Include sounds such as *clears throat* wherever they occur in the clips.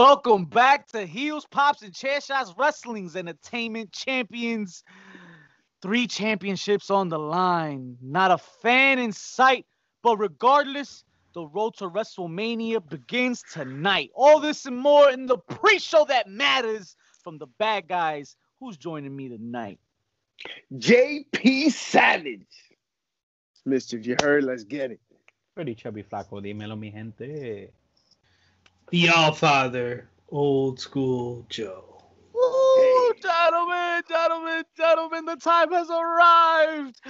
Welcome back to Heels, Pops, and Chair Shots Wrestling's Entertainment Champions. Three championships on the line. Not a fan in sight, but regardless, the road to WrestleMania begins tonight. All this and more in the pre show that matters from the bad guys. Who's joining me tonight? JP Savage. Mischief, you heard? Let's get it. Pretty chubby flaco, dímelo, mi gente. The All Father, old school Joe. Ooh, gentlemen, gentlemen, gentlemen, the time has arrived.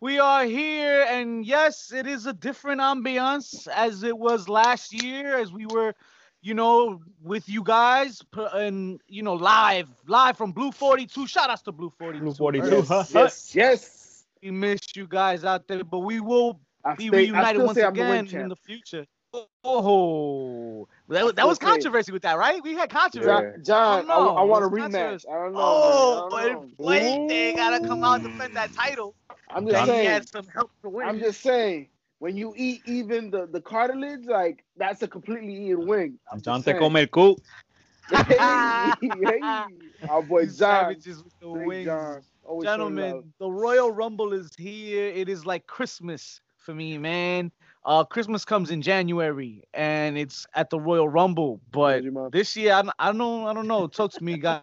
We are here, and yes, it is a different ambiance as it was last year, as we were, you know, with you guys, and you know, live, live from Blue 42. Shout outs to Blue 42. Blue 42. Yes, yes, yes. We missed you guys out there, but we will I, be stay, reunited once say I'm the win again in the future. Oh, that, was- that was controversy with that, right? We had controversy. John, John I, know. I want a rematch. I don't know. Oh, man. I don't but know. they gotta come out and defend that title. I'm Then just he saying. had some help to win. I'm just saying. When you eat even the, the cartilage, like that's a completely eaten wing. I'm John just te saying. come el cu. *laughs* hey, hey. Our boy John. savages with the Big wings. John. Always showing love. Gentlemen, the Royal Rumble is here. It is like Christmas for me, man. Uh, Christmas comes in January, and it's at the Royal Rumble. But this year, I, don't- I don't, I don't know. Talk to me, guys.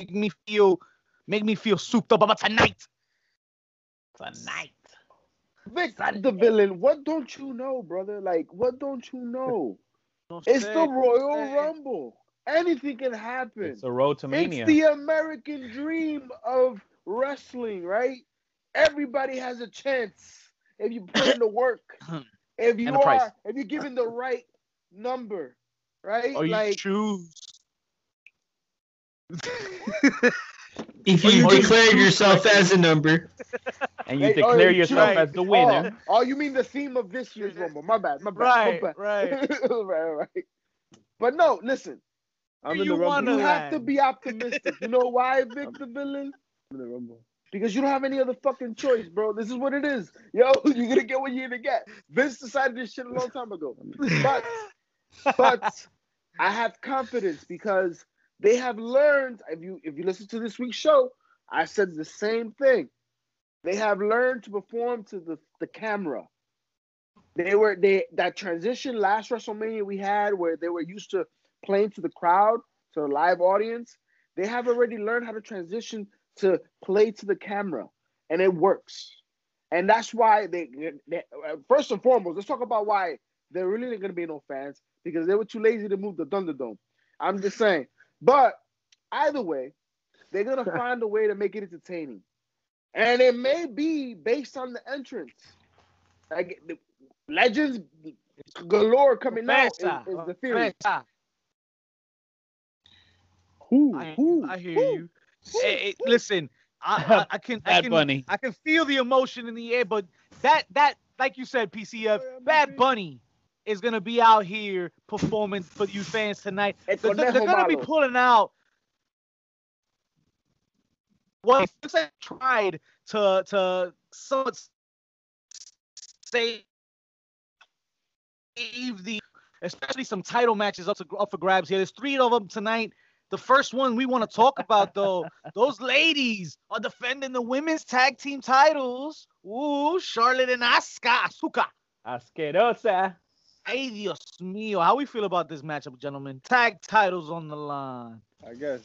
Make me feel, make me feel souped up about tonight. Tonight. Vic, the villain. What don't you know, brother? Like, what don't you know? *laughs* It's the Royal Rumble. Anything can happen. It's a road to mania. It's the American dream of wrestling, right? Everybody has a chance if you put in the work. *coughs* If you And the price. are, if you're given the right number, right? Or you like, choose. *laughs* If you you declared choose yourself correctly. as a number, *laughs* and you Hey, declare you yourself choose. as the winner. Oh, oh, you mean the theme of this year's Rumble? My bad. My bad. Right, my bad. right. *laughs* right, right. But no, listen. I'm in You the Rumble. You have to be optimistic. You know why, Vic the villain? I'm in the Rumble. Because you don't have any other fucking choice, bro. This is what it is. Yo, *laughs* you're gonna get what you're gonna get. Vince decided this shit a long time ago. But but I have confidence because they have learned. If you if you listen to this week's show, I said the same thing. They have learned to perform to the, the camera. They were they that transition last WrestleMania we had where they were used to playing to the crowd, to the live audience. They have already learned how to transition to play to the camera, and it works. And that's why they, they uh, first and foremost, let's talk about why there really ain't gonna be no fans because they were too lazy to move the Thunderdome. I'm just saying. But either way, they're gonna *laughs* find a way to make it entertaining, and it may be based on the entrance. Like the legends galore coming out is, is the theory. Who? I, Who? I hear who? you. Hey, hey, listen, I, I, I *laughs* can, I can, Bunny. I can feel the emotion in the air, but that, that, like you said, PCF, Bad Bunny is gonna be out here performing for you fans tonight. El They're, they're gonna be pulling out. What since I tried to to somewhat save the, especially some title matches up to up for grabs here. There's three of them tonight. The first one we want to talk about though, those ladies are defending the women's tag team titles. Ooh, Charlotte and Asuka. Asuka. Asquerosa. Ay, Dios mío. How we feel about this matchup, gentlemen? Tag titles on the line. I guess.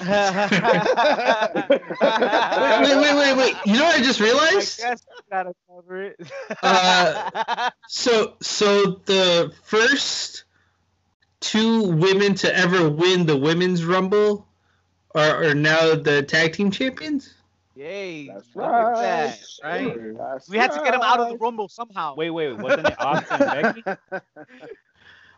wait, *laughs* wait, wait, wait, wait. You know what I just I realized? guess we gotta cover it. Uh, So, so the first two women to ever win the women's rumble are, are now the tag team champions. Yay. That's right. that, right? That's We had to get them out of the rumble somehow. Wait, wait, wasn't it Austin and *laughs* Becky?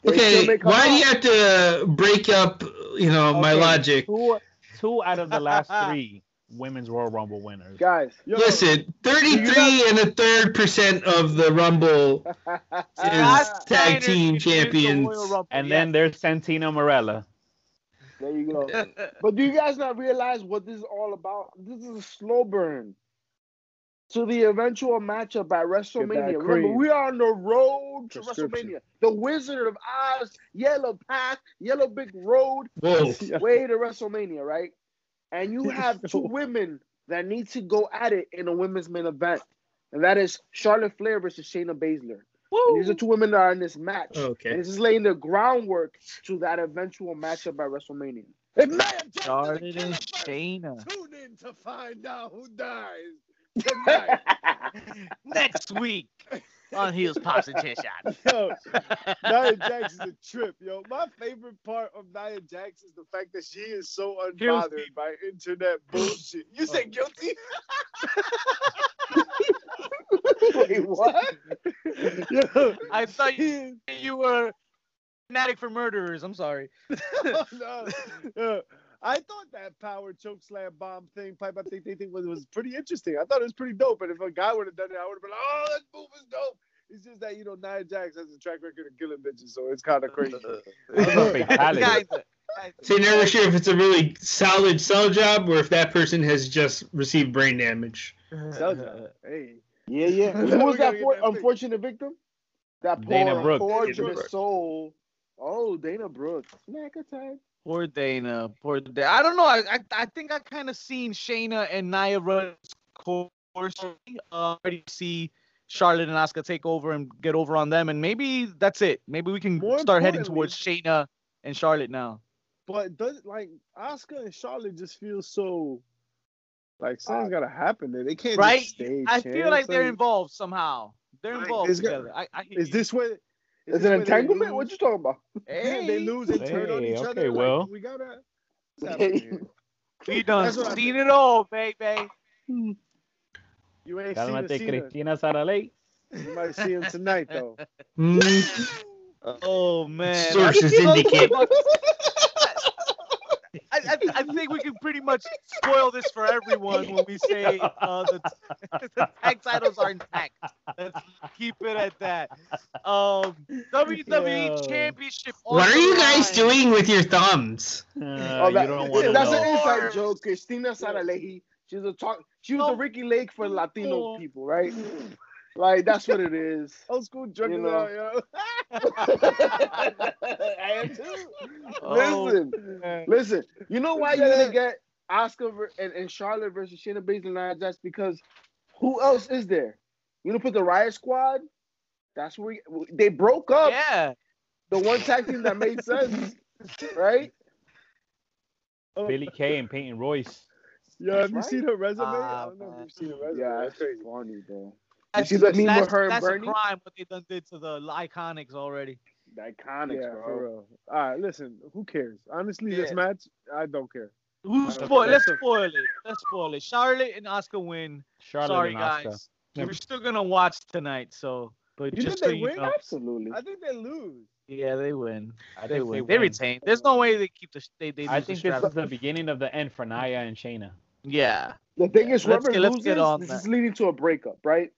Okay, may come why do you have to break up? You know my logic. Two, two out of the last *laughs* three women's Royal Rumble winners. Guys, yo, Listen, thirty-three and a third percent of the rumble *laughs* is tag team is the champions. Rumble, And yes. then there's Santino Marella. There you go. *laughs* But do you guys not realize what this is all about? This is a slow burn. to the eventual matchup at WrestleMania. Remember, we are on the road to WrestleMania. The Wizard of Oz, Yellow Path, Yellow Big Road, Whoa. way to WrestleMania, right? And you *laughs* have two women that need to go at it in a women's main event. And that is Charlotte Flair versus Shayna Baszler. These are two women that are in this match. Oh, okay. And this is laying the groundwork to that eventual matchup at WrestleMania. If Nia Jax Charlotte and Shayna. Tune in to find out who dies *laughs* tonight. *laughs* Next week on Heels, *laughs* Pops, and Chair Shot. yo, Nia Jax is a trip, yo. My favorite part of Nia Jax is the fact that she is so unbothered Guilty. by internet bullshit. You say oh. guilty? *laughs* Wait, what? yo, *laughs* I thought you, you were fanatic for murderers. I'm sorry. oh, no. Yeah. I thought that power choke slam bomb thing, pipe I think they think was, was pretty interesting. I thought it was pretty dope. And if a guy would have done it, I would have been like, oh, that move is dope. It's just that, you know, Nia Jax has a track record of killing bitches, so it's kind of crazy. *laughs* That's *laughs* a fatality. Kinda. So you're never sure if it's a really solid sell job or if that person has just received brain damage. Sell job. Hey. Yeah, yeah. *laughs* Who was that, for, that fixed. unfortunate victim? That poor, Dana Brooke. fortunate Dana Brooke. soul. Oh, Dana Brooks. Smack attack. Poor Dana. Poor Dana. I don't know. I I, I think I kind of seen Shayna and Nia run course. Uh, already see Charlotte and Asuka take over and get over on them, and maybe that's it. Maybe we can More start heading towards Shayna and Charlotte now. But does like Asuka and Charlotte just feel so like uh, something's gotta happen there. They can't Right? just stay I feel like they're involved somehow. They're involved it's got- together. I, I Is you. this where is Is it where entanglement? What you talking about? *laughs* Yeah, they lose and turn on each okay, other. Okay, well. like, we gotta. what's happening we done That's I seen it all, baby. *laughs* You ain't Cálmate, seen Cena. Cristina Saralegui. You might see him tonight though. Mm, *laughs* Oh man. sources I- indicate. I, I, I think we can pretty much spoil this for everyone when we say uh, the, *laughs* the tag titles are intact. Let's keep it at that. Um, WWE Yo. Championship. What are you guys doing with your thumbs? Uh, Oh, you that- don't that's know. an inside joke. Cristina Saralegui. She's a talk. She was No. the Ricki Lake for Latino No. people, right? *laughs* Like that's what it is. *laughs* Old school drug You you know. yo. *laughs* I am too. Oh, Listen, man. listen. You know why you're gonna get Asuka and, and Charlotte versus Shayna Baszler and Nia because who else is there? You know, put the Riot Squad. That's where we, they broke up. Yeah. The one tag team that made sense, right? Billie Kay and Peyton Royce. Yo, have you seen her resume? I Ah, don't know if you've seen her resume. Yeah, that's crazy. funny, bro. That's, see that meme with that's, her and that's Bernie? a crime what they done did to the Iconics already. The iconics, yeah, bro. for real. All right, listen. Who cares? Honestly, this match, I don't care. Who don't spoil? care. Let's spoil it. Let's spoil it. Charlotte and Asuka win. Charlotte Sorry, and guys. Asuka. We're still gonna watch tonight, so but You just think so they you win? know, Absolutely. I think they lose. yeah, they win. I They think win. they They win. retain. There's no way they keep the they they. I lose the think this is the beginning of the end for Nia and Shayna. Yeah. The thing is, Let's whoever get- let's loses, get on this that. is leading to a breakup, right?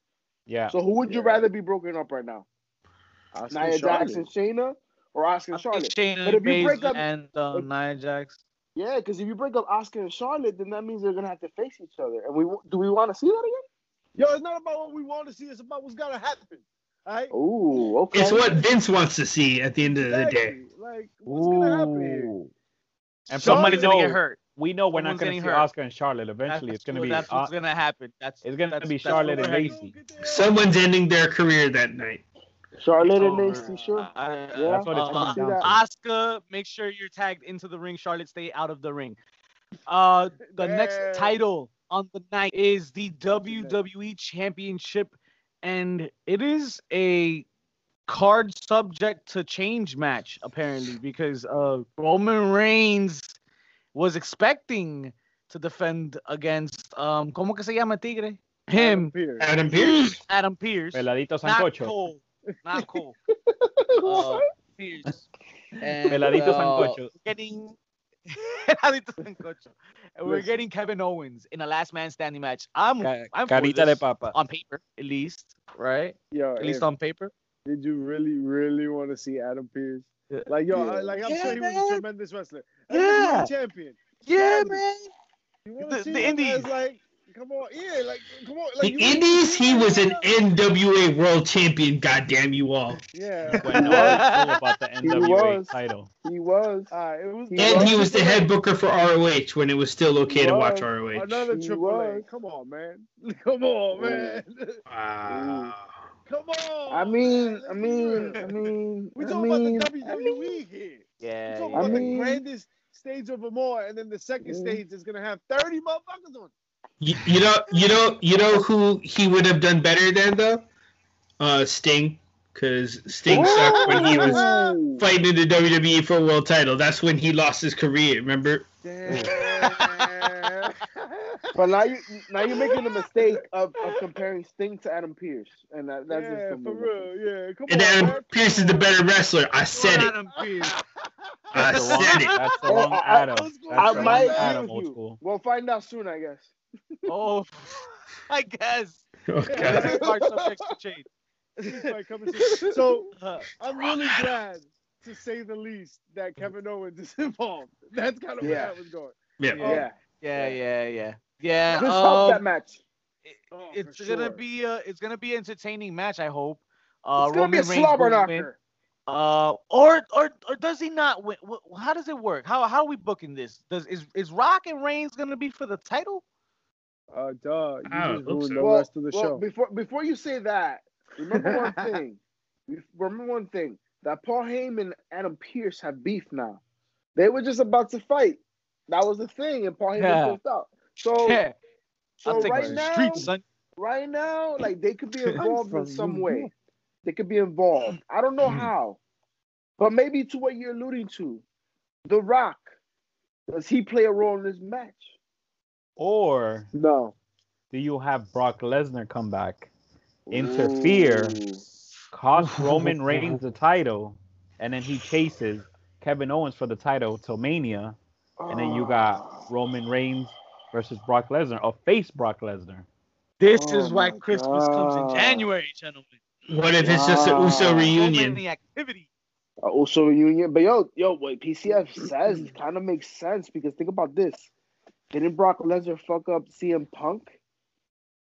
Yeah. So who would you Yeah. rather be broken up right now? Asuka Nia Charlotte. Jax and Shayna or Asuka and Charlotte? Shayna But if you break up- and uh, if- Nia Jax. Yeah, because if you break up Asuka and Charlotte, then that means they're gonna have to face each other. And we do we want to see that again? Yo, it's not about what we want to see. It's about what's gonna happen. All right. Oh, okay. It's what Vince wants to see at the end of the day. Like, what's gonna happen here? Ooh. And Somebody's gonna get hurt. We know we're not going to getting see hurt. Asuka and Charlotte. Eventually, That's it's going to be That's uh, what's gonna happen. That's it's gonna be Charlotte and we're Lacey. Someone's ending their career that night. Charlotte and over. Lacey, sure. I- Yeah, That's what it's uh, coming see down that. to. Asuka, make sure you're tagged into the ring. Charlotte, stay out of the ring. Uh, the next title on the night is the WWE Championship, and it is a card subject to change match apparently because uh Roman Reigns was expecting to defend against um ¿Cómo que se llama Tigre? Him, Pearce. Adam Pearce. Adam Pearce. Peladito Not Sancocho. Cole. Not Cole. *laughs* uh, Pearce. And, Peladito uh, Sancocho. Getting *laughs* Peladito Sancocho. And we're getting Kevin Owens in a last man standing match. I'm, Ca- I'm for Carita de papa. on paper, at least, right? Yo, At least on paper. did you really, really want to see Adam Pearce? Yeah. Like, yo, Yeah. I, like I'm Yeah, sure he was a tremendous wrestler. As Yeah. a champion. Yeah, Sadly, man. The- the Indies. like come on, yeah, like come on. Like, The Indies, he was an NWA World Champion. Goddamn you all! Yeah. When no one knew about the *laughs* NWA was. title. He was. Uh, it was He And he was. was the head booker for ROH when it was still okay to watch. ROH. another He triple A. was. Come on, man. *laughs* Come on, man. Wow. Come on. I mean. I mean, I *laughs* mean, we I talking mean, about the I WWE mean, here. Yeah, we talking yeah. about mean- the grandest stage of them all, and then the second stage is gonna have thirty motherfuckers on. You, you know, you know, you know who he would have done better than though? Uh, Sting, because Sting sucked when he was *laughs* fighting in the WWE for a world title. That's when he lost his career. Remember? Damn. But now you now you're making the mistake of, of comparing Sting to Adam Pearce, and that, that's yeah, just for real. Yeah, come And on. Adam man. Pearce is the better wrestler. I said it. Adam Pearce. I *laughs* That's the wrong, said it. that's the Oh, wrong I- Adam. I- That's I the might wrong agree Adam, with old you. school. We'll find out soon, I guess. Oh, *laughs* I guess. Oh, Yeah. God. That's our subjects to change. He's like coming soon. So Uh, I'm really glad, to say the least, that Kevin Owens is *laughs* involved. That's kind of where Yeah. that was going. Yeah. Yeah, yeah, yeah, yeah, yeah. this helped that Um, match. Oh, it's gonna sure. be a it's gonna be an entertaining match. I hope. Uh, it's gonna be a Roman Reigns slobber will win. knocker. Uh, or or or does he not win? How does it work? How how are we booking this? Does is is Rock and Reigns gonna be for the title? Uh, duh. You I just ruined so. the Well, rest of the well, show. before before you say that, remember one *laughs* thing. Remember one thing that Paul Heyman and Adam Pearce have beef now. They were just about to fight. That was the thing, and Paul Heyman Yeah. pulled out. So, *laughs* yeah, so right the now, streets, right now, like they could be *laughs* involved in some way. They could be involved. I don't know Mhm. how, but maybe to what you're alluding to, The Rock. Does he play a role in this match? Or No. do you have Brock Lesnar come back, interfere, Ooh. *laughs* cost Roman Reigns the title, and then he chases Kevin Owens for the title till Mania, and then you got Roman Reigns versus Brock Lesnar, or face Brock Lesnar. This Oh is why my Christmas comes in January, gentlemen. What if it's just an Wow. USO reunion? many activity. Uh, also reunion. But yo, yo, what PCF says it kind of makes sense because think about this. Didn't Brock Lesnar fuck up CM Punk?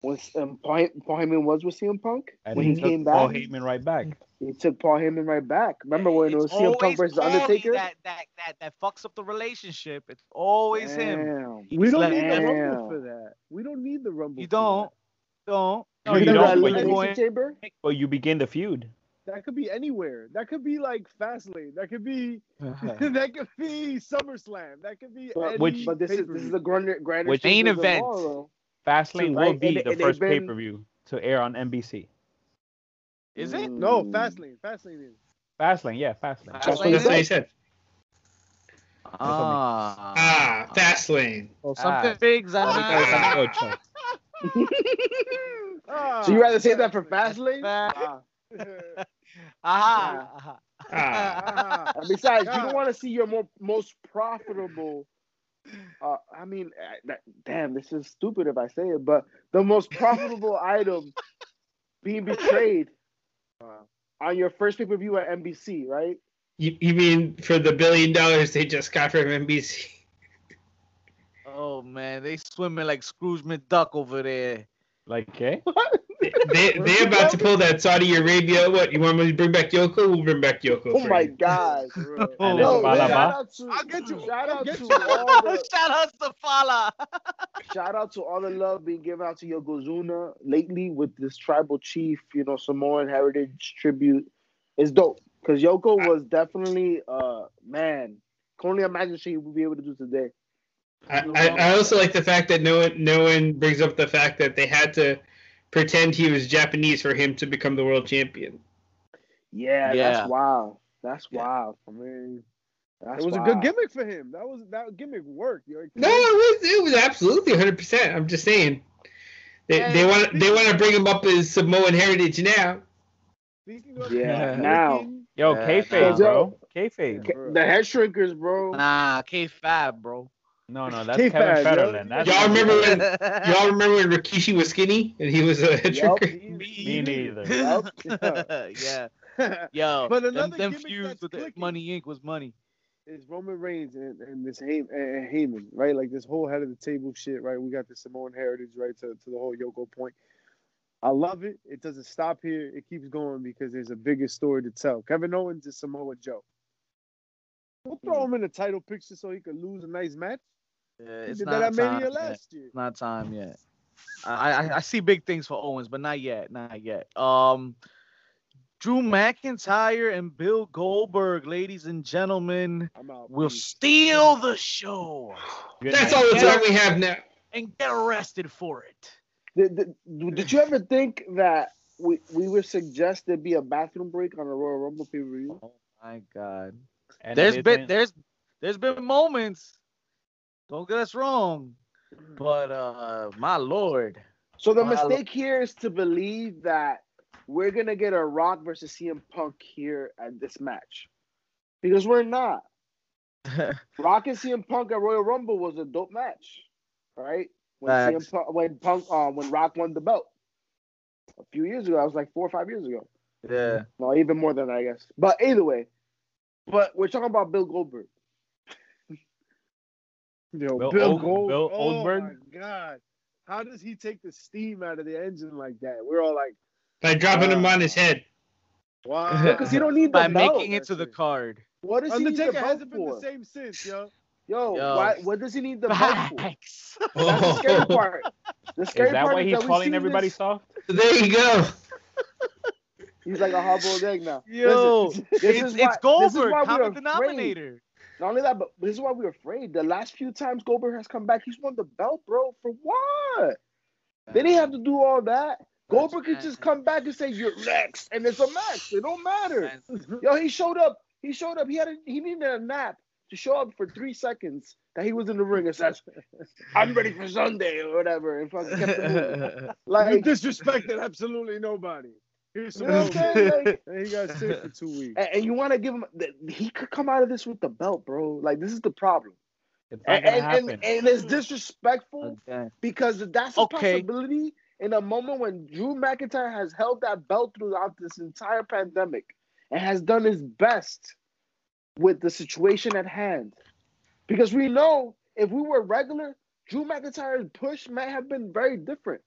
When um, Paul, Paul Heyman was with CM Punk And when he, he, took came Paul back, Heyman right back. He took Paul Heyman right back. Remember when it was CM Punk versus Paulie Undertaker? That, that that that fucks up the relationship. It's always him. Damn. He We don't let- need the Rumble for that. We don't need the Rumble. You don't. Don't. No, You you do don't, but you- Elimination Chamber? But you begin the feud. That could be anywhere. That could be like Fastlane. That could be *laughs* *laughs* that could be SummerSlam. That could be But, any Which- but this is this pay-per-view. is the grander grander Which- Main chamber of them event. all, though. Fastlane Right, will be and- the and first pay per view to air on NBC. Is it? no Mm. Fastlane. Fastlane is. Fastlane, yeah, Fastlane. That's That's what what he he said. Ah. Ah, Fastlane. Well, something Ah. big's on Oh, Chuck. Ah, So you rather say that for Fastlane? Ah. *laughs* Ah. Aha. aha. Ah. And besides, you don't want to see your more, most profitable. Uh, I mean, uh, that, damn, this is stupid if I say it, but the most profitable *laughs* item being betrayed Uh, on your first pay per view at NBC, right? You, you mean for the billion dollars they just got from NBC? Oh man, they swimming like Scrooge McDuck over there. Like, okay. They they *laughs* about to pull that Saudi Arabia. What you want me to bring back Yoko? We'll bring back Yoko. Oh my you. god! *laughs* And Yo, then shout out to I'll get you. shout out get to you. all the *laughs* Shout out to Fala. shout out to all the love being given out to Yokozuna lately with this tribal chief, you know, Samoan heritage tribute. It's dope because Yoko was definitely uh man. Can only imagine she would be able to do today. I, I, I also like the fact that no one no one brings up the fact that they had to pretend he was Japanese for him to become the world champion. Yeah, Yeah. that's wild. That's Yeah. wild. I mean, That's it was a good gimmick for him. That was that gimmick worked. Yo. No, it was it was absolutely 100. percent I'm just saying. They, And they want they want to bring him up as Samoan heritage now. Speaking of Yeah, Licking- now. Yo, Yeah, kayfabe, no. bro. Kayfabe. K- The head shrinkers, bro. Nah, K Fab, bro. No, no, *laughs* that's K-Fab, Kevin yo. Federline. That's Y'all remember when Y'all y'all remember when Rikishi was skinny and he was a head Yup. shrinker? Me neither. Yup. *laughs* yeah. *laughs* Yo, But them, another them gimmick feuds with clicking- Money Inc. was money. It's Roman Reigns and, and this Hey- and Heyman, right? Like this whole head of the table shit, right? We got the Samoan heritage, right, to, to the whole Yoko point. I love it. It doesn't stop here. It keeps going because there's a bigger story to tell. Kevin Owens is Samoa Joe. We'll throw hmm. him in the title picture so he could lose a nice match. Yeah, it's did not that at time Mania yet. last year. Not time yet. I, I I see big things for Owens, but not yet, not yet. Um, Drew McIntyre and Bill Goldberg, ladies and gentlemen, I'm out. will Peace. steal the show That's all the time we have now. and get arrested for it. Did, did, did you ever think that we, we would suggest there be a bathroom break on a Royal Rumble pay per view? Oh my God. And there's it been there's there's been moments. Don't get us wrong, but uh, my lord, So the mistake here is to believe that we're gonna get a Rock versus CM Punk here at this match, because we're not. *laughs* Rock and CM Punk at Royal Rumble was a dope match, right? When Facts. CM Punk, when Punk, um, when Rock won the belt a few years ago, I was like four or five years ago. yeah. Well, even more than that, I guess. But either way, but we're talking about Bill Goldberg. Yo, Bill Bill, Old- Gold. Bill oh Oldberg? my God. How does he take the steam out of the engine like that? We're all like, By dropping him on his head. wow. Because he don't need the By belt. making it to the card. What does he need the belt hasn't been for? the same since, yo. Yo, Yo. why? What does he need the belt for? That's the *laughs* scary part. The scary Is that part why he's that calling everybody this- soft? There you go. He's like a hard-boiled egg now. Yo, Listen, this it's, is it's why- this is Goldberg, why we're common afraid. denominator. Not only that, but this is why we're afraid. The last few times Goldberg has come back, he's won the belt, bro. For what? They didn't have to do all that. Goldberg could just come back and say you're next, and it's a match. It don't matter. Yo, he showed up. He showed up. He had a, he needed a nap to show up for three seconds that he was in the ring and says, "I'm ready for Sunday" or whatever, and fucking kept it moving. *laughs* You Like, disrespected absolutely nobody. Here's you some know what I'm help. saying? Like, *laughs* And he got sick for two weeks. and, and you want to give him he could come out of this with the belt, bro. Like this is the problem. It's And and, and, and it's disrespectful Okay. because that's a Okay. possibility in a moment when Drew McIntyre has held that belt throughout this entire pandemic and has done his best with the situation at hand. Because we know if we were regular, Drew McIntyre's push might have been very different.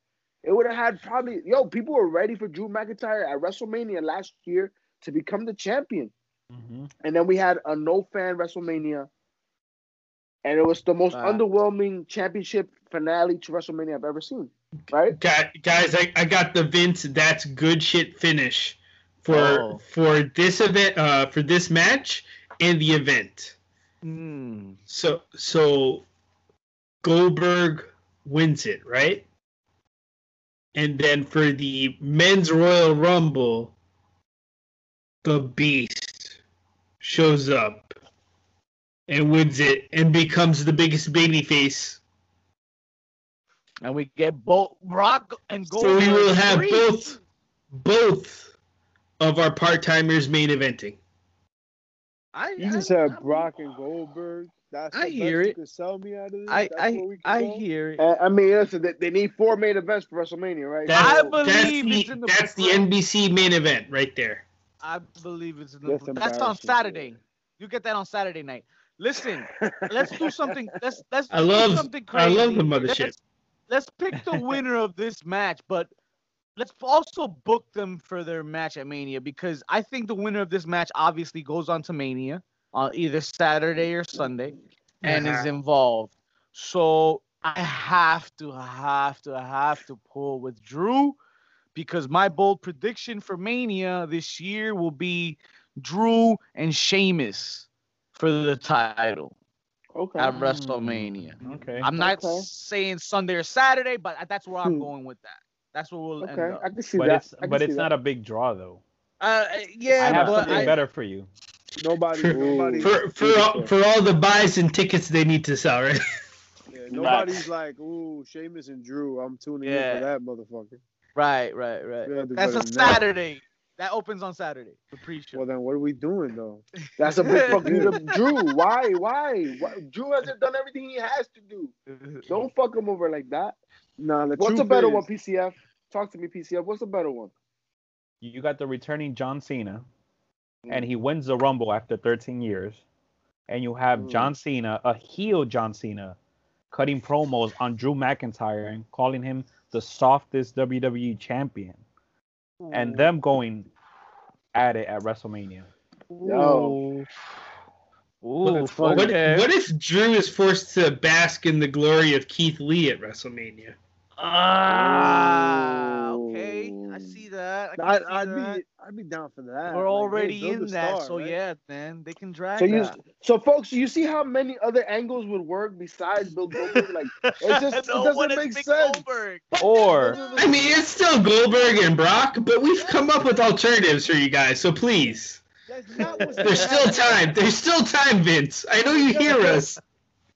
It would have had probably yo, people were ready for Drew McIntyre at WrestleMania last year to become the champion. Mhm. And then we had a no fan WrestleMania. And it was the most Wow. underwhelming championship finale to WrestleMania I've ever seen. Right? Got, guys, I, I got the Vince that's good shit finish for Oh. for this event uh for this match and the event. Hmm. So so Goldberg wins it, right? And then for the men's Royal Rumble, the Beast shows up and wins it and becomes the biggest babyface. And we get both Rock and So Goldberg. we will have free. both both of our part timers main eventing. I, You I- just have I- Brock and Goldberg. That's the I best hear you it. could sell me out of this. I That's I, where we can I go? hear it. And, I mean, listen, they, they need four main events for WrestleMania, right? That's, I believe that's it's the, in the that's the. NBC main event right there. I believe it's in the. That's That's on embarrassing. Saturday. You get that on Saturday night. Listen, *laughs* let's do something. Let's let's I do love something I love the mothership. Let's, let's pick the winner of this match, but let's also book them for their match at Mania because I think the winner of this match obviously goes on to Mania on either Saturday or Sunday and is Uh-huh. involved. So I have to, have to, have to pull with Drew because my bold prediction for Mania this year will be Drew and Sheamus for the title okay. at WrestleMania. Okay. I'm not Okay. saying Sunday or Saturday, but that's where I'm Hmm. going with that. That's where we'll end Okay, up. I can see but that. it's but see it's that. not a big draw though. Uh, yeah, I have but something I, better for you. Nobody, For- nobody, For for all, for all the buys and tickets they need to sell, right? *laughs* yeah, nobody's like, ooh, Sheamus and Drew. I'm tuning Yeah. in for that motherfucker. right, right, right. We have to That's a to that. Saturday. That opens on Saturday. The pre-show. Well, then what are we doing though? *laughs* That's a big fuck you Drew. Why? Why? Why? Drew hasn't done everything he has to do. *laughs* Don't fuck him over like that. Nah, the What's a better is, one, PCF? Talk to me, PCF. What's a better one? You got the returning John Cena, and he wins the Rumble after 13 years. and you have Mm. John Cena, a heel John Cena, cutting promos on Drew McIntyre and calling him the softest WWE champion, and them going at it at WrestleMania. Yo. Ooh, What, okay. what if Drew is forced to bask in the glory of Keith Lee at WrestleMania? Ah, okay. I see that. I can I'd, see I'd that. be I'd be down for that. We're Like, already hey, in that, star, so right? yeah, man, they can drag So you, that. so folks, you see how many other angles would work besides Bill Goldberg? Like, *laughs* it just it doesn't make sense. Goldberg. Or I mean, it's still Goldberg and Brock, but we've come up with alternatives for you guys, so please. That's not what's There's still time. There's still time, Vince. I know you hear us.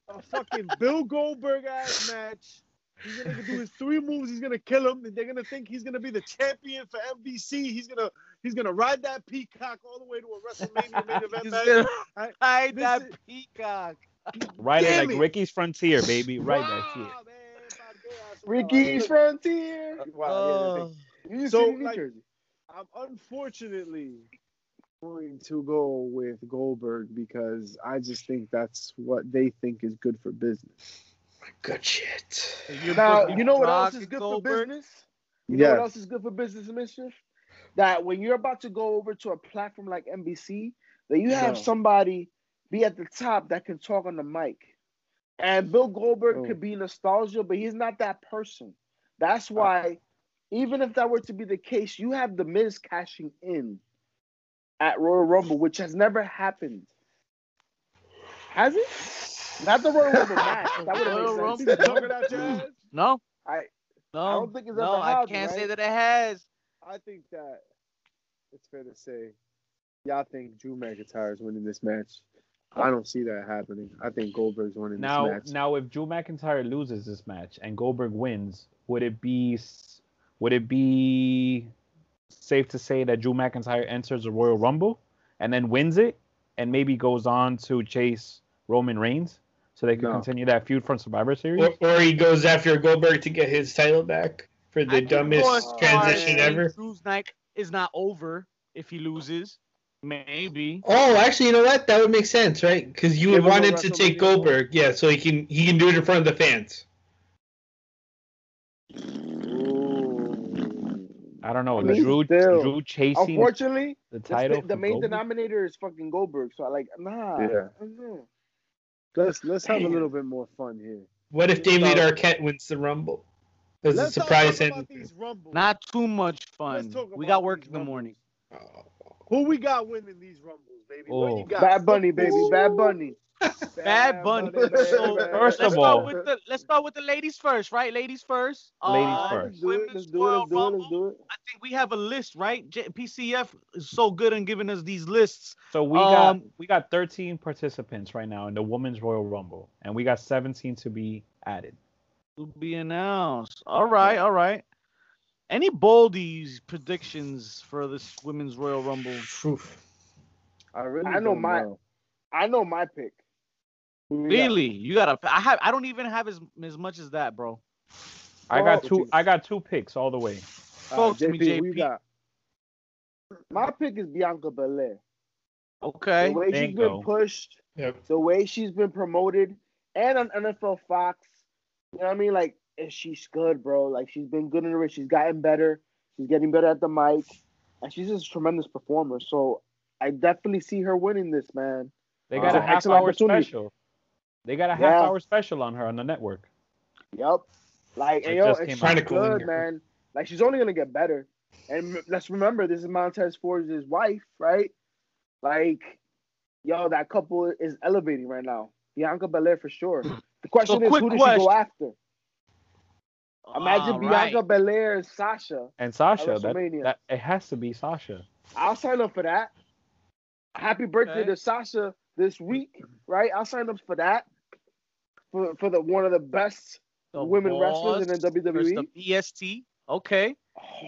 a fucking Bill Goldberg ass match. He's gonna do his three moves. He's gonna kill him. They're gonna think he's gonna be the champion for MVC. He's gonna he's gonna ride that peacock all the way to a WrestleMania main *laughs* event He's match. gonna I- hide this that is- peacock. right it like. Ricky's Frontier, baby. Right that shit. Wow, man, Ricky's. Frontier. Uh, wow, Oh, yeah, You So, like- I'm unfortunately going to go with Goldberg because I just think that's what they think is good for business. My good shit. you Now, you know what Brock else is good Goldberg? for business? You know what else is good for business, Mischief? That when you're about to go over to a platform like NBC, that you have Yeah. somebody be at the top that can talk on the mic. And Bill Goldberg Oh. could be nostalgia, but he's not that person. That's uh. why, even if that were to be the case, you have the Miz cashing in at Royal Rumble, which has never happened. Has it? Not the Royal Rumble *laughs* match. That would Royal have made sense. Talking out your ass? No, I no, I don't think it's no. ever I can't say that it has. I think that it's fair to say y'all think Drew McIntyre is winning this match. I don't see that happening. I think Goldberg's winning Now, this match. now, if Drew McIntyre loses this match and Goldberg wins, would it be would it be safe to say that Drew McIntyre enters the Royal Rumble and then wins it and maybe goes on to chase Roman Reigns so they can No. continue that feud from Survivor Series? Or, or he goes after Goldberg to get his title back for the think dumbest going transition and ever. Drew's night is not over if he loses. Maybe. Oh, actually, you know what? That would make sense, right? Because you would want him to take WrestleMania Goldberg, yeah, so he can he can do it in front of the fans. I don't know. I mean, Drew, still. Drew chasing Unfortunately, the the, title. sta- the main Goldberg? denominator is fucking Goldberg. So I like, nah. Yeah. I don't know. Let's let's have a little bit more fun here. What if David So- Arquette wins the Rumble? As a surprise talk about ending. these rumbles. Not too much fun. Let's talk We got work in the rumbles. morning. Who we got winning these rumbles, baby? What Oh. you got? Bad Bunny, baby. Bad Bunny. Bad Bunny. So First let's of all- start with the let's start with the ladies first, right? Ladies first. Ladies Uh, first. Let's do it. Let's Women's it. Royal it. Rumble. it. I think we have a list, right? J- PCF is so good in giving us these lists. So we got Um, we got 13 participants right now in the Women's Royal Rumble, and we got 17 to be added. To be announced. All right, all right. Any boldies predictions for this women's Royal Rumble? Truth. I really I know my- know. I know my pick. Who we? Really? You gotta. I have. I don't even have as as much as that, bro. I Oh, got two. I got two picks all the way. All right, Talk to me, JP, JP. got? My pick is Bianca Belair. Okay. The way she's been pushed, Yep. the way she's been promoted, and on NFL Fox. You know what I mean? Like, and she's good, bro. Like, she's been good in the ring. She's gotten better. She's getting better at the mic, and she's just a tremendous performer. So, I definitely see her winning this, man. They Uh, got a it's an half excellent hour opportunity. special. They got a half Yeah. hour special on her on the network. Yep. Like, It and yo, just and came she's cool in good, here. man. Like, she's only gonna get better. And m- let's remember, this is Montez Ford's wife, right? Like, yo, that couple is elevating right now. Bianca Belair for sure. *laughs* The question is, quick who does she go after? Imagine All Bianca right. Belair and Sasha. And Sasha, that, WrestleMania. that it has to be Sasha. I'll sign up for that. Happy birthday Okay. to Sasha this week, right? I signed up for that. For for the one of the best The women wrestlers in the WWE. The BST. Okay.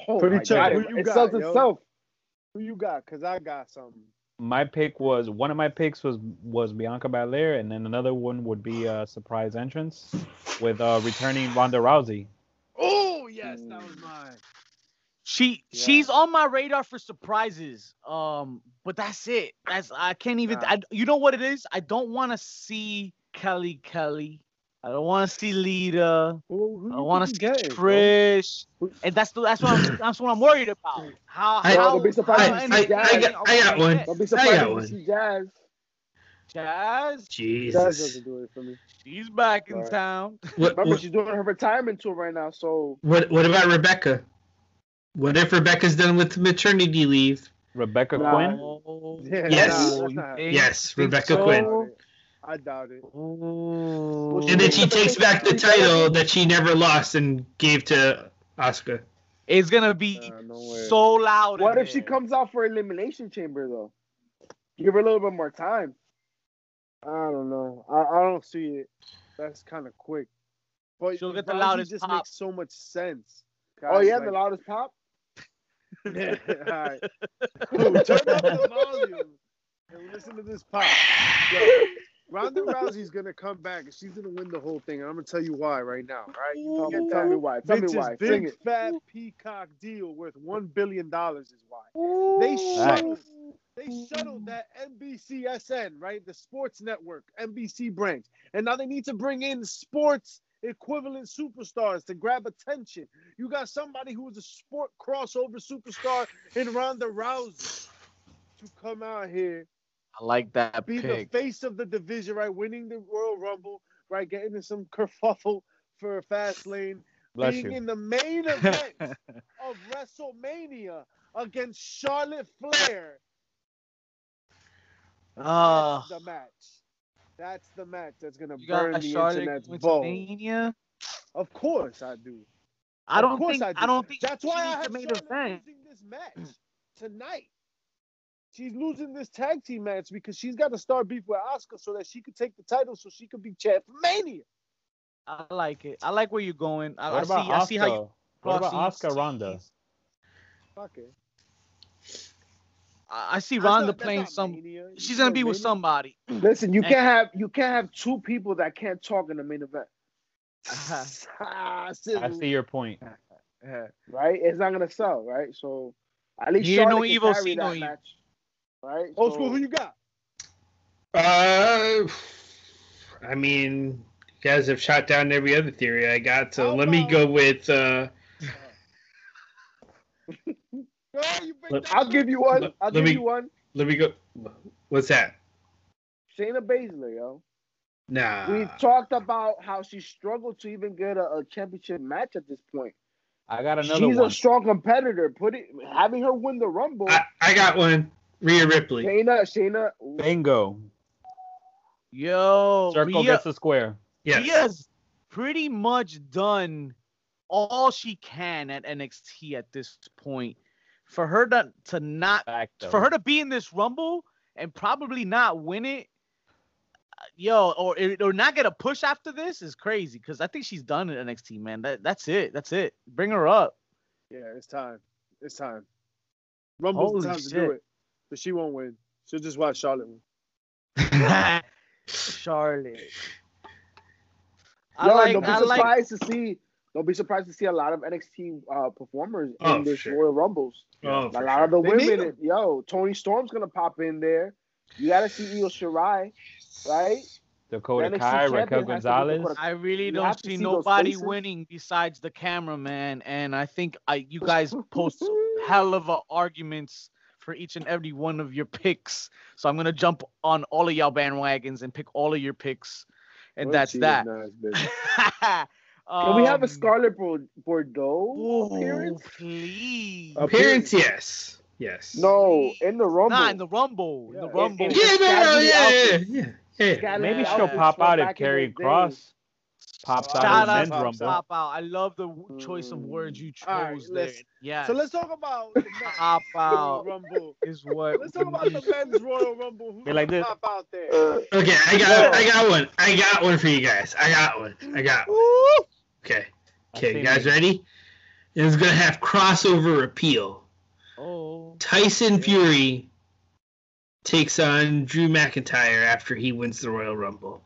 Oh Pretty my tough. Who it, you it got, sells yo? itself. Who you got? Cause I got something. My pick was one of my picks was was Bianca Belair, and then another one would be a surprise entrance with uh returning Ronda Rousey. Oh yes, that was mine. She Yeah. she's on my radar for surprises. Um, but that's it. That's I can't even. Nah. I, you know what it is? I don't want to see Kelly Kelly. I don't want to see Lita. Who, who I want to think see you getting, bro? And that's the, that's what I'm *laughs* that's what I'm worried about. How I- how, Don't be surprised how if any I- I guy- got- I got one. Don't be I surprised got one. see Jazz. Jazz, Jazz Jesus. doesn't do it for me. she's back in Right. town. What, Remember, what, she's doing her retirement tour right now, so what, what about Rebecca? What if Rebecca's done with maternity leave? Rebecca Nah. Quin. Yeah, Yes. nah, that's you not- Yes, Rebecca so? Quin. I doubt it. Ooh. And then she takes back the title that she never lost and gave to Asuka. It's gonna be Nah, no so loud. what if she comes out for elimination chamber though? Give her a little bit more time. I don't know. I, I don't see it. That's kind of quick. But She'll get the Rousey loudest just pop. makes so much sense. Oh yeah, like- the loudest pop. Yeah, all right. Cool. Turn up the *laughs* volume and listen to this pop. Yo, Ronda Rousey's gonna come back and she's gonna win the whole thing. And I'm gonna tell you why right now. All right, you Tell can me, get tell me why. Tell me Vince's why. Sing big it. fat peacock deal worth one billion dollars is why. They Right. shuttled, they shuttled that NBCSN, right? The sports network, NBC branch. And now they need to bring in sports equivalent superstars to grab attention. You got somebody who is a sport crossover superstar *sighs* in Ronda Rousey to come out here, I like that be pick. the face of the division, right? Winning the Royal Rumble, right? Getting in some kerfuffle for a fast lane. Bless being you. in the main *laughs* event of WrestleMania against Charlotte Flair. Ah, That's the match. That's the match that's gonna you burn got the Charlotte internet's going bowl. Of course I do. I don't course think I I, do. don't think That's why I have made a Charlotte event. losing this match tonight. She's losing this tag team match because she's got to start beef with Asuka so that she could take the title so she could be champ for Mania. I like it. I like where you're going. I, What I see. about I see how you. What about Asuka Ronda? Fuck it. I I see That's Ronda not- that's playing some. Mania. She's gonna know be with somebody. Listen, you And- *laughs* can't have you can't have two people that can't talk in the main event, *laughs* Ah, I see your point. *laughs* right? It's not gonna sell, right? So at least Hear no evil, carry see no that evil. match, right? Old So- school, who you got? Uh, I mean, you guys have shot down every other theory I got, so How let me go with. Uh, Oh, you big Let- dog. I'll give you one. Let- I'll let give me- you one. let me go. What's that? Shayna Baszler, yo. Nah. We've talked about how she struggled to even get a, a championship match at this point. I got another She's one. a strong competitor. Put it, having her win the Rumble. I, I got one. Rhea Ripley. Shayna, Shayna. Bingo. Yo, Circle Rhea, gets a square. Yes. Rhea's pretty much done all she can at NXT at this point. For her to, to not Back for her to be in this rumble and probably not win it, uh, yo, or or not get a push after this is crazy. Because I think she's done at NXT, man. That that's it. That's it. Bring her up. Yeah, it's time. It's time. Rumble's the Holy time to do it. But she won't win. She'll just watch Charlotte win. *laughs* Charlotte. I Yo, like. don't be I like. surprised to see. Don't be surprised to see a lot of NXT uh, performers Oh, in this sure. Royal Rumbles. Oh, a for lot of the They women, yo, Toni Storm's gonna pop in there. You gotta see Io Shirai, right? Dakota NXT Kai, Raquel has to be Gonzalez. Dakota- I really You don't see see nobody winning besides the cameraman, and I think I you *laughs* guys post hell of a arguments for each and every one of your picks. So I'm gonna jump on all of y'all bandwagons and pick all of your picks, and What a that's that. ass *laughs* bitch. Can we have a Um, Scarlett Bordeaux Oh, appearance? please. Appearance, yes. Yes. No, in the Rumble. Nah, in the Rumble. In the Rumble. in- Yeah, no, no, yeah, yeah, yeah, yeah. Maybe she'll pop out if Carrie the day. Cross pops out Shout in out men's to rumble. Pop Out. I love the w- choice of words you chose All right, there. Yeah. So let's talk about the *laughs* Pop out Rumble. is what. Let's talk about the men's Royal Rumble. Who's Be like this. pop out there? Uh, Okay, I got, I got one. I got one for you guys. I got one. I got one. Okay, okay, you guys ready? It's gonna have crossover appeal. Oh. Tyson Fury takes on Drew McIntyre after he wins the Royal Rumble.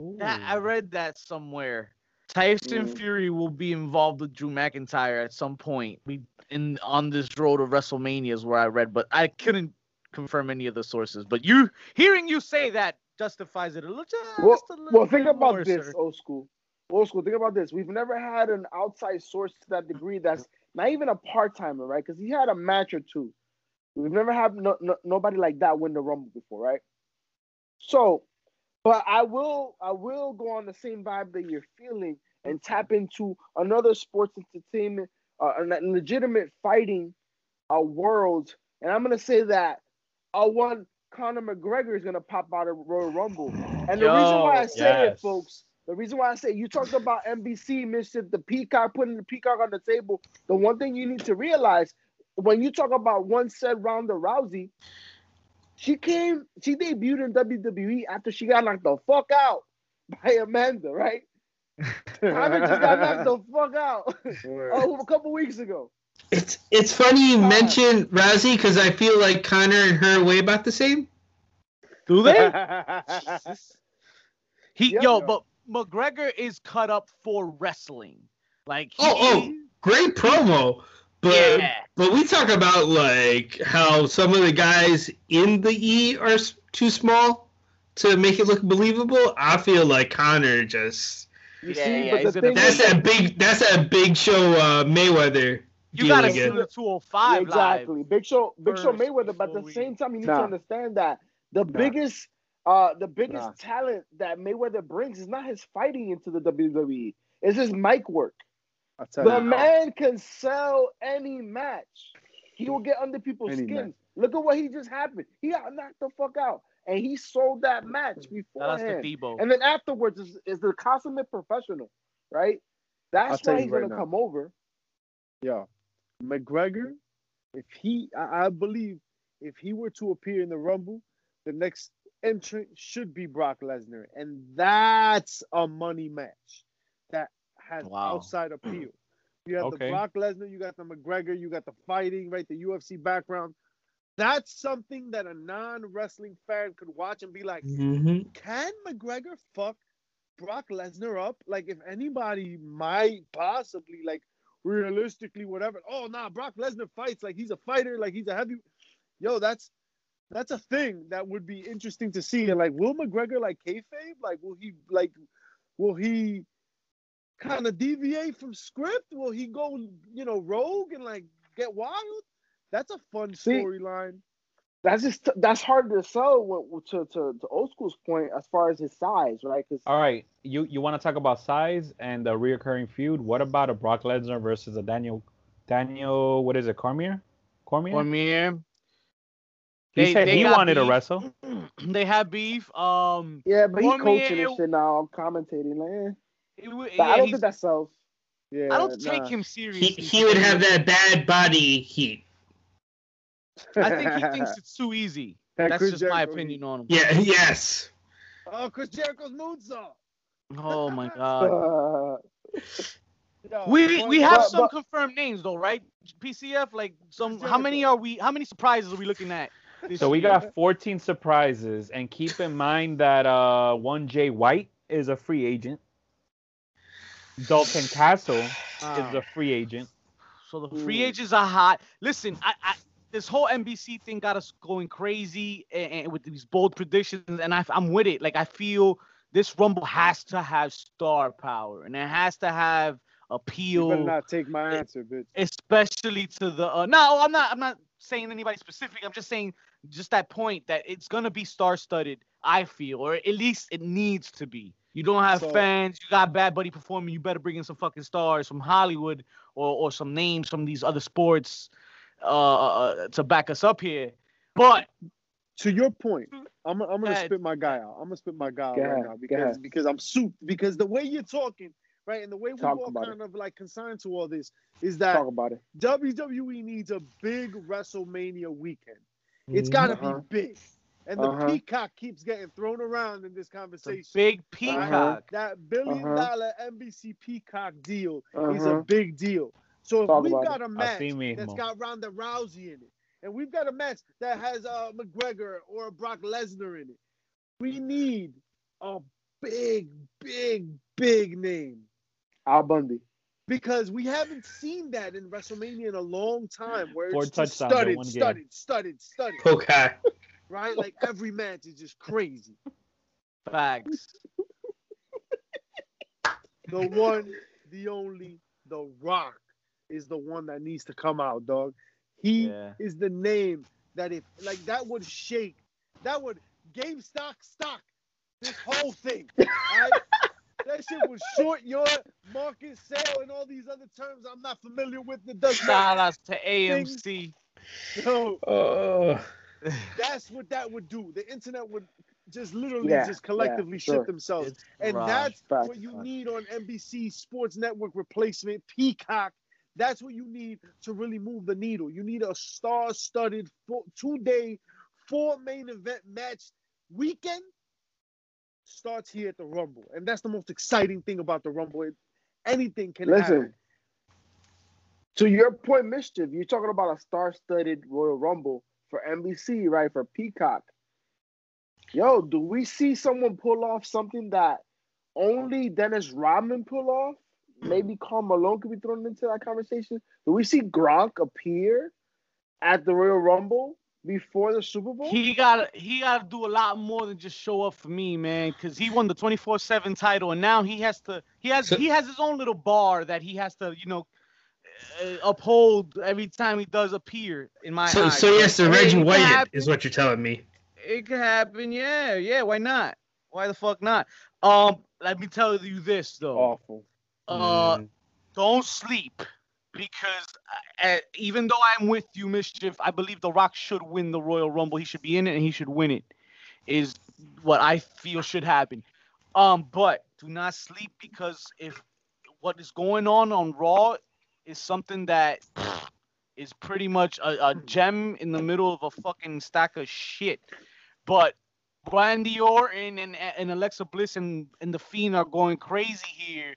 That, I read that somewhere. Tyson Mm. Fury will be involved with Drew McIntyre at some point. We in on this road of WrestleMania is where I read, but I couldn't confirm any of the sources. But you hearing you say that justifies it a little. Just Well, a little well, think about more, this, sir. old school. Old school. Think about this. We've never had an outside source to that degree. That's not even a part timer, right? Because he had a match or two. We've never had no, no, nobody like that win the rumble before, right? So, but I will, I will go on the same vibe that you're feeling and tap into another sports entertainment, uh, a legitimate fighting, uh, world. And I'm gonna say that, I want Conor McGregor is gonna pop out of Royal Rumble. And the reason why I Yo, say it, folks, the reason why I say you talked about NBC Mister the peacock putting the peacock on the table. The one thing you need to realize when you talk about one said Ronda Rousey, she came, she debuted in WWE after she got knocked the fuck out by Amanda, right? *laughs* Conor just got knocked the fuck out oh, a couple weeks ago. It's it's funny you God. mention Rousey because I feel like Conor and her are way about the same. Do they? *laughs* He Yeah. yo, but McGregor is cut up for wrestling. Like he, Oh, oh, great promo. But yeah. but we talk about like how some of the guys in the E are too small to make it look believable. I feel like Conor just Yeah, see, yeah, he's gonna that's is, that big that's that big show uh, Mayweather. You gotta see again. the 205 exactly. Big Show, Big Show Mayweather, but at the same time, you need Nah. to understand that the Nah. biggest, uh, the biggest Nah. talent that Mayweather brings is not his fighting into the WWE. It's his mic work. I'll tell The you. man can sell any match. He will get under people's Any skins. match. Look at what he just happened. He got knocked the fuck out, and he sold that match Shout out to beforehand. Debo. And then afterwards is, is the consummate professional, right? I'll That's tell why he's right gonna now. come over. Yeah, McGregor, if he, I, I believe, if he were to appear in the Rumble, the next entrant should be Brock Lesnar, and that's a money match that has Wow. outside appeal. *clears throat* You have Okay. the Brock Lesnar, you got the McGregor, you got the fighting, right? The UFC background. That's something that a non-wrestling fan could watch and be like, Mm-hmm. can McGregor fuck Brock Lesnar up? Like, if anybody might possibly, like, realistically, whatever. Oh, nah, Brock Lesnar fights like he's a fighter, like he's a heavy. Yo, that's that's a thing that would be interesting to see. And like, will McGregor like kayfabe? Like, will he like, will he kind of deviate from script? Will he go, you know, rogue and like get wild? That's a fun storyline. That's just that's hard to sell what, to, to to old school's point as far as his size, right? Because All right, you you want to talk about size and the reoccurring feud? What about a Brock Lesnar versus a Daniel Daniel? What is it, Cormier? Cormier. Cormier. he They- said they he got wanted to wrestle. *clears throat* they have beef. Um, yeah, but he's Cormier- coaching and shit now. I'm commentating, like, eh. It w- But I don't think that's sells. Yeah, I don't take him He, seriously. he would have that bad body heat. I think he thinks it's too easy. *laughs* That That's Chris just my opinion on him. Yeah. Yes. Oh, Chris Jericho's moonsault. Oh my *laughs* god. Yo, We we have but- some but- confirmed names though, right? PCF like some. How many are we? How many surprises are we looking at? So we year? got 14 surprises, and keep in mind that uh one Jay White is a free agent. Dalton Castle Ah. is a free agent. So the free Ooh. agents are hot. Listen, I, I this whole NBC thing got us going crazy and, and with these bold predictions, and I, I'm with it. Like I feel this Rumble has to have star power, and it has to have You appeal, better not take my answer, bitch. especially to the. Uh, no, I'm not. I'm not saying anybody specific. I'm just saying just that point that it's gonna be star-studded. I feel, or at least it needs to be. You don't have So- fans. You got Bad Bunny performing. You better bring in some fucking stars from Hollywood or or some names from these other sports uh, uh, to back us up here. But To your point, I'm, I'm gonna ahead. spit my guy out. I'm gonna spit my guy out right now because ahead. because I'm soup. Because the way you're talking, right, and the way we Talk all about kind of like consigned to all this is that talk about it. WWE needs a big WrestleMania weekend. It's got to Uh-huh. be big, and the Uh-huh. peacock keeps getting thrown around in this it's a conversation. big right? peacock. That billion Uh-huh. dollar NBC Peacock deal is a Uh-huh. big deal. So if Talk we've about got a match Así that's got Ronda Rousey in it, and we've got a match that has uh, McGregor or a Brock Lesnar in it, we need a big, big, big name Al Bundy. because we haven't seen that in WrestleMania in a long time, where Four it's just touchdowns in studded, one game. studded, studded, studded, Okay. Right? Like every match is just crazy. Facts. The one, the only, the Rock is the one that needs to come out, dog. He Yeah. is the name that if like that would shake, that would game stock stock this whole thing. Right? that shit would short your market sale and all these other terms I'm not familiar with. That does Shout not. outs to AMC. So Oh. Uh, *laughs* that's what that would do. The internet would just literally Yeah, just collectively yeah, shit sure. themselves. It's And rough. that's Facts, what you facts. need on NBC Sports Network replacement, Peacock. That's what you need to really move the needle. You need a star-studded two-day, four main event match weekend. Starts here at the Rumble, and that's the most exciting thing about the Rumble. It- anything can Listen, happen. to your point, mischief. You're talking about a star-studded Royal Rumble for NBC, right? For Peacock. Yo, do we see someone pull off something that only Dennis Rodman pull off? Maybe Karl Malone could be thrown into that conversation. Do we see Gronk appear at the Royal Rumble before the Super Bowl? He got he got to do a lot more than just show up for me, man. Because he won the twenty four seven title, and now he has to he has So- he has his own little bar that he has to you know uphold every time he does appear. In my So, eyes, so yes, the to I mean, Reggie it White is what you're telling me. It could happen, yeah, yeah. Why not? Why the fuck not? Um, let me tell you this though. Awful. Uh, Mm. don't sleep because uh, even though I'm with you, mischief, I believe The Rock should win the Royal Rumble. He should be in it and he should win it. Is what I feel should happen. Um, but do not sleep because if what is going on on Raw is something that is pretty much a, a gem in the middle of a fucking stack of shit. But Randy Orton and, and Alexa Bliss and, and the Fiend are going crazy here.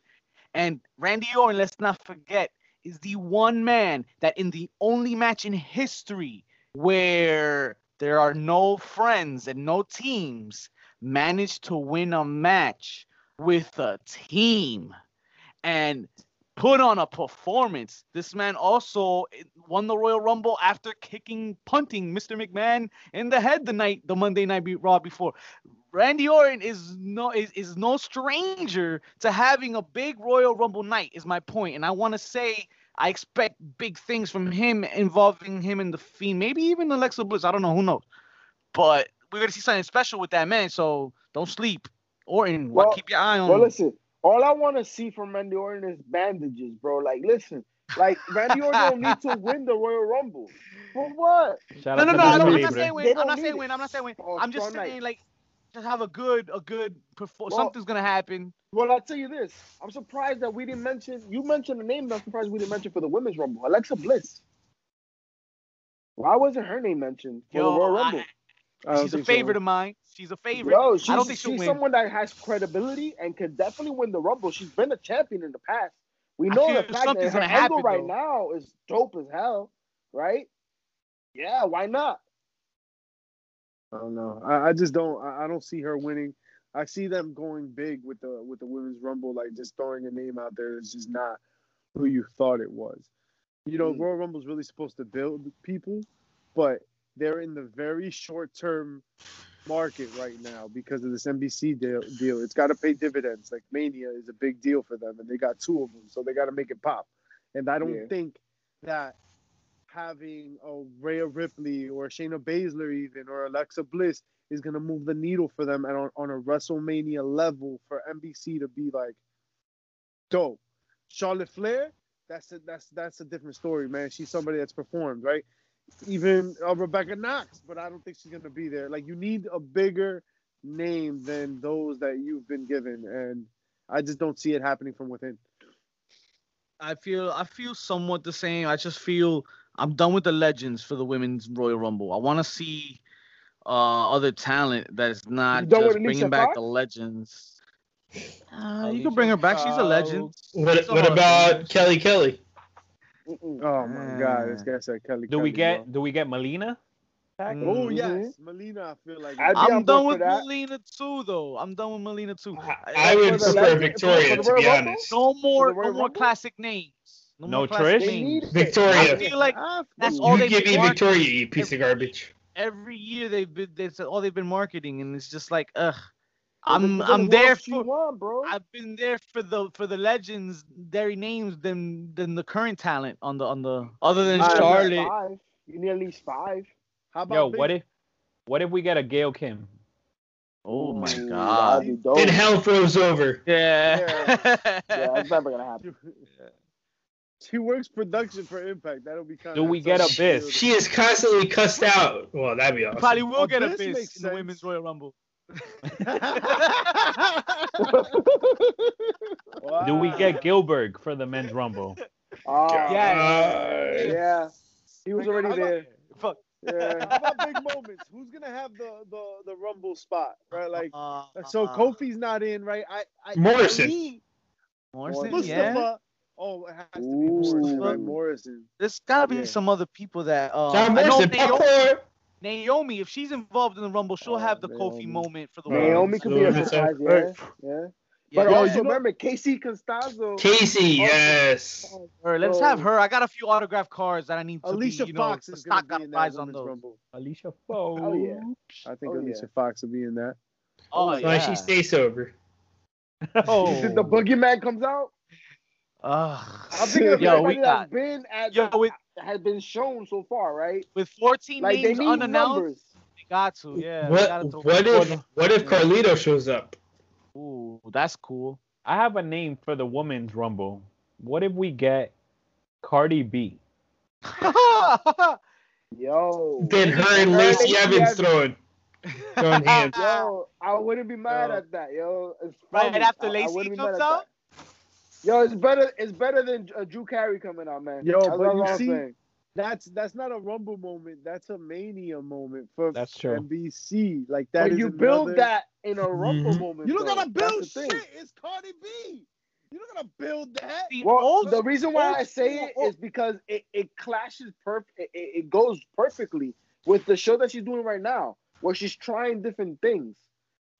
And Randy Orton, let's not forget, is the one man that in the only match in history where there are no friends and no teams managed to win a match with a team and put on a performance. This man also eh, won the Royal Rumble after kicking, punting Mr. McMahon in the head the night, the Monday Night Raw before. Randy Orton is no is, is no stranger to having a big Royal Rumble night. Is my point, and I want to say I expect big things from him involving him in the Fiend, maybe even Alexa Bliss. I don't know, who knows, but we're gonna see something special with that man. So don't sleep, Orton. Well- keep your eye on. Well, listen, all I want to see from Randy Orton is bandages, bro. Like, listen, like Randy Orton don't need to *laughs* win the Royal Rumble. For what? Shout No, no, no. I Bobby don't, I'm not saying win. I'm don't saying win. I'm not saying win. Oh, I'm just strong night. saying like just have a good, a good perform. Well- Something's gonna happen. Well, I'll tell you this. I'm surprised that we didn't mention. You mentioned the name. but I'm surprised we didn't mention for the women's Rumble. Alexa Bliss. Why wasn't her name mentioned for the Royal Rumble? I don't she's a think so. favorite of mine. She's a favorite. Yo, she's, I don't think she'll she's win. someone that has credibility and can definitely win the Rumble. She's been a champion in the past. We know the fact that something's her gonna angle happen, right though. now is dope as hell, right? Yeah, why not? I don't know. I, I just don't. I, I don't see her winning. I see them going big with the with the women's rumble, like just throwing a name out there is just not who you thought it was. You know, Mm. Royal Rumble's really supposed to build people, but they're in the very short term market right now because of this NBC deal. deal. It's got to pay dividends. Like Mania is a big deal for them, and they got two of them, so they got to make it pop. And I don't Yeah. think that having a Rhea Ripley or Shayna Baszler even or Alexa Bliss is going to move the needle for them and on, on a WrestleMania level for NBC to be like dope. Charlotte Flair, that's a, that's that's a different story, man. She's somebody that's performed, right? Even uh, Rebecca Knox, but I don't think she's going to be there. Like you need a bigger name than those that you've been given, and I just don't see it happening from within. I feel I feel somewhat the same. I just feel I'm done with the legends for the women's Royal Rumble. I want to see uh other talent that's not You done with just Alicia bringing back Fox? the legends. Uh, you can bring her back. She's a legend. What, what about Kelly Kelly? Mm-mm. Oh my God, this Ah. guy said Kelly. Do we get bro. do we get Melina tag. Mm. Oh yes, Melina. I feel like I'd I'm done with that. Melina too, though. I'm done with Melina too. I, I would prefer Victoria, to be Royal honest. No more, For the Royal no more Rumble? classic names. No, No classic Trish? Names. Victoria. I feel like Ah, that's all You they've give me Victoria, you piece of garbage. every year they've been that's all they've been marketing, and it's just like, ugh. Well, I'm I'm there for. want, bro. I've been there for the for the legends, their names than than the current talent on the on the other than All right, Charlotte. Five. You need at least five. How about Yo, Big- what if, what if we get a Gail Kim? Oh my Ooh, god. That'd be dope. Then hell froze over. Yeah. Yeah, that's never gonna happen. *laughs* She works production for Impact. That'll be kind Do we get Abyss? She is constantly cussed out. Well, that'd be awesome. Probably will oh, get a Abyss in the women's Royal Rumble. *laughs* Do we get Gilbert for the men's rumble? Oh, Yeah. yeah. He was already there. Fuck. Yeah. How about big moments? Who's gonna have the the the Rumble spot? Right, like Uh, so. Kofi's not in, right? I, I Morrison. Ali, Morrison, Morrison, yeah. Oh, it has to be Ooh. Morrison, right? Morrison. There's gotta be Yeah. some other people that. Uh, John I know Morrison, Naomi, if she's involved in the Rumble, she'll Oh, have the Naomi. Kofi moment for the Naomi Women's Naomi could be a Absolutely. surprise, yeah. Yeah. Yeah, But Yo, also you remember Kacy Catanzaro. Kacy, oh, yes. her. Let's Bro. have her. I got a few autograph cards that I need to Alicia be, you know, Fox the is gonna stock be in that eyes on those. Rumble. Alicia Fox. *laughs* Oh, yeah. I think Oh, Alicia yeah. Fox will be in that. Oh, Why yeah. she stays sober? *laughs* Oh, the boogeyman comes out. Ugh. I'm *laughs* Yo, we got been at yo with has been shown so far, right? with 14 Like names unannounced. numbers. They got to, yeah. they gotta What throw- what if what if Carlito shows up? Ooh, that's cool. I have a name for the women's rumble. What if we get Cardi B? *laughs* Yo. Then her and Lacey Evans throwing throwing *laughs* hands. Yo, I wouldn't be mad Yo. at that, yo. It's Right after I- I Lacey comes out? That. Yo, it's better. It's better than uh, Drew Carey coming out, man. Yo, That's but you I'm see- saying. That's that's not a Rumble moment. That's a Mania moment for That's true. NBC. Like that But is you build that in a Rumble Mhm. moment. You don't though. gotta build the thing. shit. It's Cardi B. You don't gotta build that. The Well, the reason why I say it is because it, it clashes perfect. It, it it goes perfectly with the show that she's doing right now, where she's trying different things.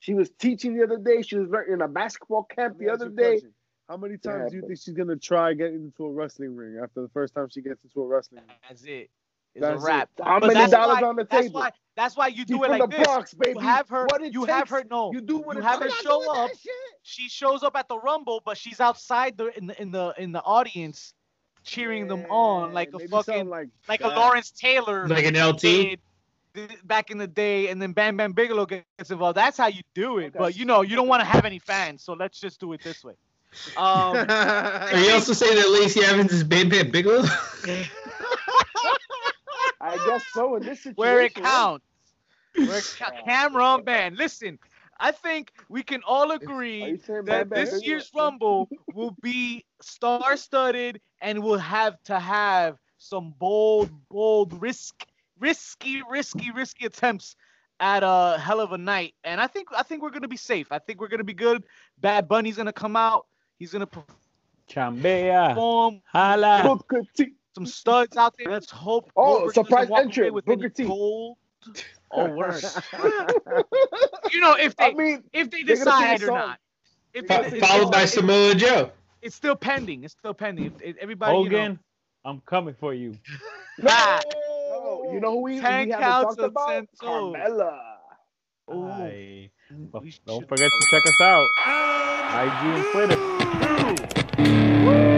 She was teaching the other day. She was in a basketball camp the other day. question. How many times do you but- think she's gonna try getting into a wrestling ring after the first time she gets into a wrestling ring? That's it. It's That's a wrap. it. How But many dollars why- on the That's table? why. That's why you She's do it like the this. Bronx, baby. You have her. What it You have her. No. You do what you it have her show up. She shows up at the Rumble, but she's outside the in the in the in the audience, cheering them on like a Maybe fucking like, like a. Lawrence Taylor Like an LT. back in the day, and then Bam Bam Bigelow gets involved. That's how you do it. Okay. But you know, you don't want to have any fans, so let's just do it this way. Um, *laughs* Are you also saying that Lacey Evans is Bam Bam Bigelow? I guess so in this situation. where it right? counts. Where it ca- *laughs* cameraman, listen. I think we can all agree that Bam Bam this Bigelow? year's Rumble will be star-studded and will have to have some bold, bold, risk, risky, risky, risky attempts at a hell of a night. And I think I think we're gonna be safe. I think we're gonna be good. Bad Bunny's gonna come out. He's gonna Chambea. perform Hala. Booker T. some studs out there. Let's hope. Oh, Goldberg surprise walk away entrant, with Booker T. Gold. *laughs* Or worse. you know, if I they mean, if they they're gonna sing a decide or not. If Fo- they- Fo- if Followed by it's- Samoa Joe. It's still pending. It's still pending. If, if everybody, you know, Hogan, I'm coming for you. Ah. no, you know who we, we haven't counts talked about? ten toes. Carmella. Ooh. Aye. But Don't forget to check us out. IG and Twitter two. Woo!